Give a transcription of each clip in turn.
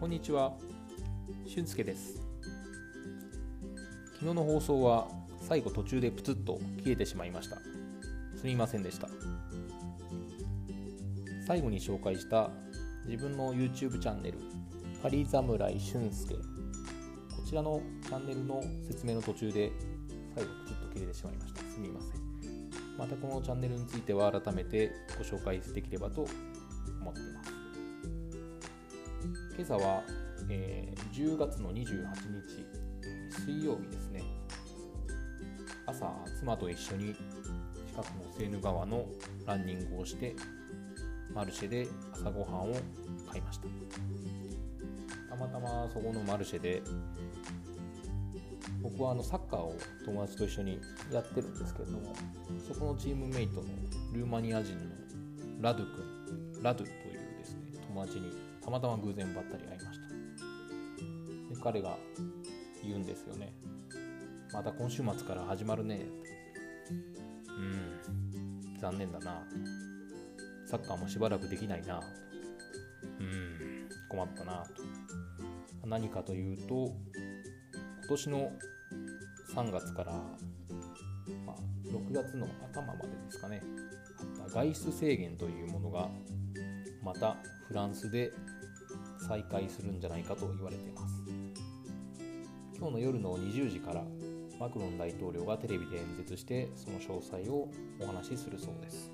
こんにちは、俊介です。昨日の放送は最後途中でプツッと消えてしまいました。すみませんでした。最後に紹介した自分の YouTube チャンネル、パリ侍俊介。こちらのチャンネルの説明の途中で最後プツッと切れてしまいました。すみません。またこのチャンネルについては改めてご紹介できればと思っています。今朝は、えー10月の28日水曜日ですね。朝妻と一緒に近くのセーヌ川のランニングをしてマルシェで朝ごはんを買いました。たまたまそこのマルシェで僕はあのサッカーを友達と一緒にやってるんですけれどもそこのチームメイトのルーマニア人のラドゥ君ラドゥというですね友達にたまたま偶然ばったり会いました。で彼が言うんですよね。また今週末から始まるね。うん。残念だな。サッカーもしばらくできないな。うん。困ったな。と何かというと今年の3月から、まあ、6月の頭までですかね。あった外出制限というものがまたフランスで再開するんじゃないかと言われています。今日の夜の20時からマクロン大統領がテレビで演説してその詳細をお話しするそうです。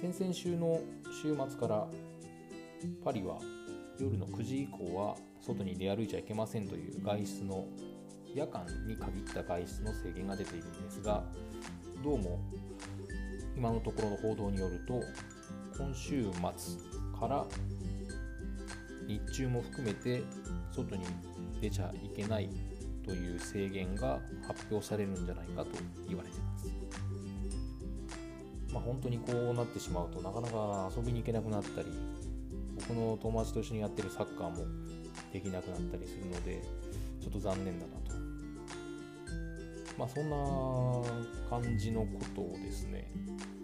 先々週の週末からパリは夜の9時以降は外に出歩いちゃいけませんという外出の夜間に限った外出の制限が出ているんですがどうも今のところの報道によると今週末から日中も含めて外に出ちゃいけないという制限が発表されるんじゃないかと言われてます。まあ、本当にこうなってしまうとなかなか遊びに行けなくなったり僕の友達と一緒にやってるサッカーもできなくなったりするのでちょっと残念だなと。まあそんな感じのことをですね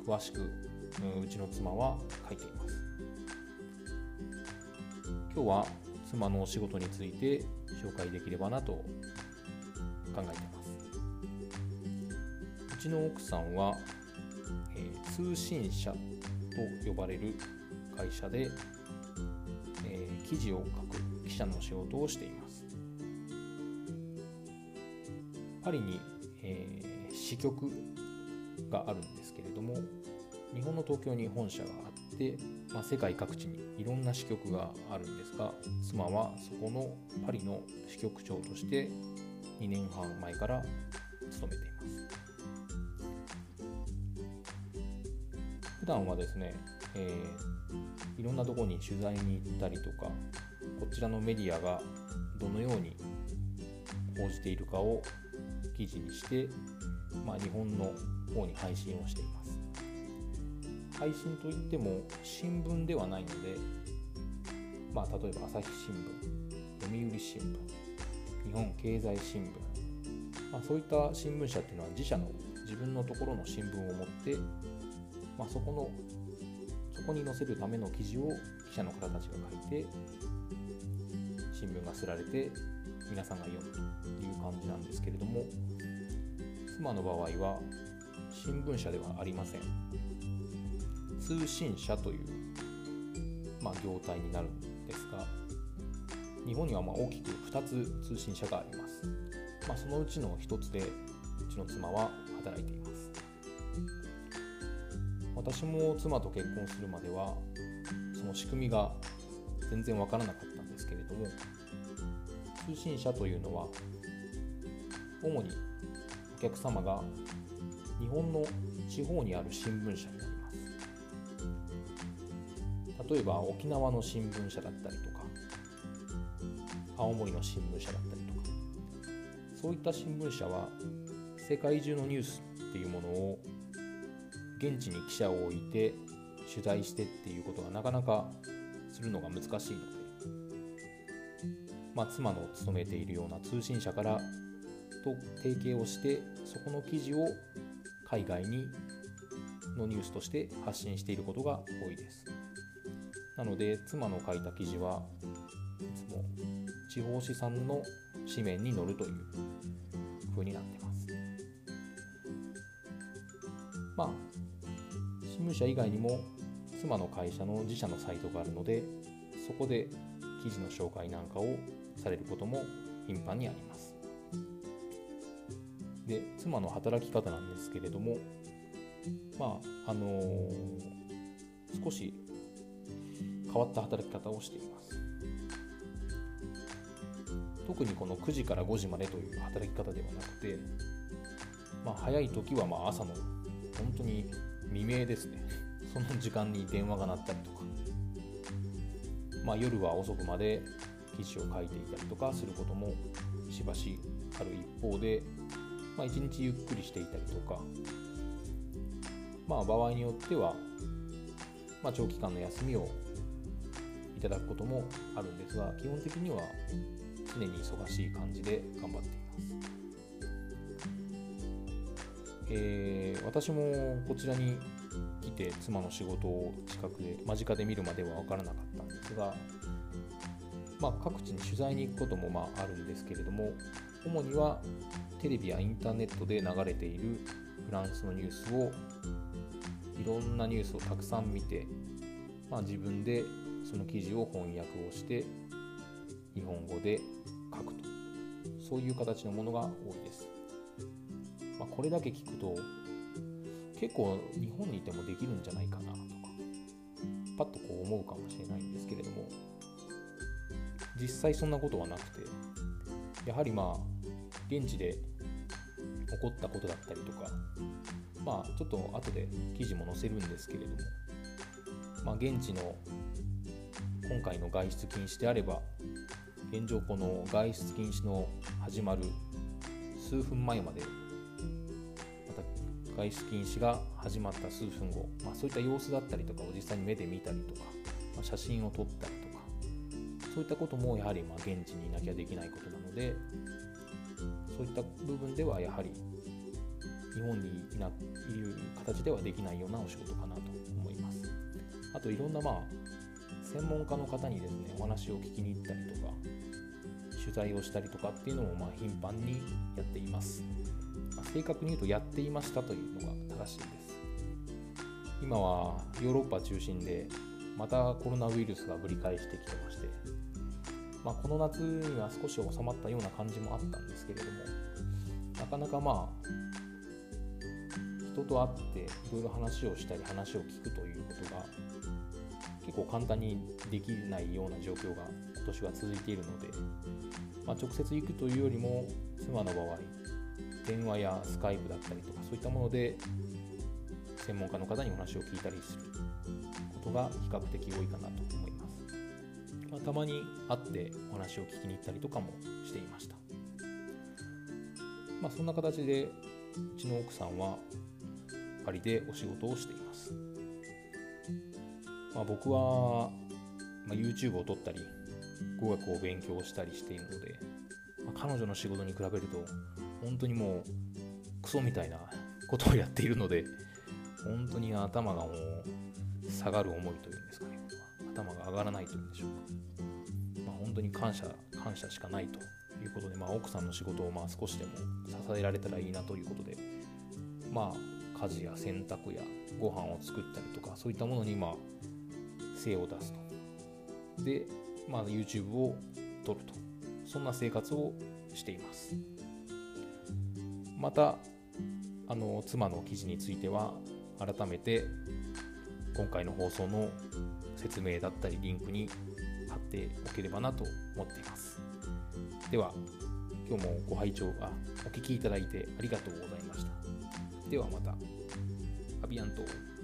詳しくうちの妻は書いています。今日は妻のお仕事について紹介できればなと考えています。うちの奥さんは、えー通信社と呼ばれる会社で、えー記事を書く記者の仕事をしています。パリに、えー支局があるんですけれども日本の東京に本社があって、まあ、世界各地にいろんな支局があるんですが妻はそこのパリの支局長として2年半前から勤めています。普段はですね、えーいろんなところに取材に行ったりとかこちらのメディアがどのように報じているかを記事にして、まあ、日本の方に配信をしています。配信といっても新聞ではないので、まあ、例えば朝日新聞読売新聞日本経済新聞、まあ、そういった新聞社っていうのは自社の自分のところの新聞を持って、まあ、そこのそこに載せるための記事を記者の方たちが書いて新聞が刷られて皆さんが読むという感じなんですけれども妻の場合は新聞社ではありません。通信社という、まあ、業態になるんですが日本にはまあ大きく2つ通信社があります、まあ、そのうちの1つでうちの妻は働いています。私も妻と結婚するまではその仕組みが全然わからなかったんですけれども通信社というのは主にお客様が日本の地方にある新聞社に例えば沖縄の新聞社だったりとか青森の新聞社だったりとかそういった新聞社は世界中のニュースっていうものを現地に記者を置いて取材してっていうことがなかなかするのが難しいので、まあ、妻の勤めているような通信社からと提携をしてそこの記事を海外にのニュースとして発信していることが多いです。なので妻の書いた記事はいつも地方紙さんの紙面に載るという風になってます。まあ新聞社以外にも妻の会社の自社のサイトがあるのでそこで記事の紹介なんかをされることも頻繁にあります。で妻の働き方なんですけれどもまああのー、少し変わった働き方をしています。特にこの9時から5時までという働き方ではなくて、まあ、早い時はまあ朝の本当に未明ですね。その時間に電話が鳴ったりとか、まあ、夜は遅くまで記事を書いていたりとかすることもしばしある一方で、まあ、一日ゆっくりしていたりとか、まあ、場合によっては、まあ、長期間の休みをいただくこともあるんですが基本的には常に忙しい感じで頑張っています。えー、私もこちらに来て妻の仕事を近くで間近で見るまでは分からなかったんですが、まあ、各地に取材に行くこともまああるんですけれども主にはテレビやインターネットで流れているフランスのニュースをいろんなニュースをたくさん見て、まあ、自分でその記事を翻訳をして日本語で書くと。そういう形のものが多いです、まあ、これだけ聞くと結構日本にいてもできるんじゃないかなとかパッとこう思うかもしれないんですけれども実際そんなことはなくてやはりまあ現地で起こったことだったりとかまあちょっと後で記事も載せるんですけれどもまあ現地の今回の外出禁止であれば現状この外出禁止の始まる数分前までまた外出禁止が始まった数分後、まあ、そういった様子だったりとかを実際に目で見たりとか、まあ、写真を撮ったりとかそういったこともやはりま現地にいなきゃできないことなのでそういった部分ではやはり日本にいる形ではできないようなお仕事かなと思います。あといろんなまあ専門家の方にですねお話を聞きに行ったりとか取材をしたりとかっていうのもまあ頻繁にやっています、まあ、正確に言うとやっていましたというのが正しいです。今はヨーロッパ中心でまたコロナウイルスがぶり返してきてまして、まあ、この夏には少し収まったような感じもあったんですけれどもなかなかまあ人と会っていろいろ話をしたり話を聞くということが結構簡単にできないような状況が今年は続いているので、まあ、直接行くというよりも妻の場合電話やスカイプだったりとかそういったもので専門家の方にお話を聞いたりすることが比較的多いかなと思います、まあ、たまに会ってお話を聞きに行ったりとかもしていました。まあそんな形でうちの奥さんはパリでお仕事をしています。まあ、僕は、ま、YouTube を撮ったり語学を勉強したりしているので、まあ、彼女の仕事に比べると本当にもうクソみたいなことをやっているので本当に頭がもう下がる思いというんですかね。頭が上がらないというんでしょうか、まあ、本当に感謝感謝しかないということで、まあ、奥さんの仕事をまあ少しでも支えられたらいいなということでまあ家事や洗濯やご飯を作ったりとかそういったものにま精を出すと。で、まあ、YouTube を撮ると。そんな生活をしています。また、あの妻の記事については、改めて今回の放送の説明だったりリンクに貼っておければなと思っています。では、今日もご拝聴あお聞きいただいてありがとうございました。ではまた。アビアント。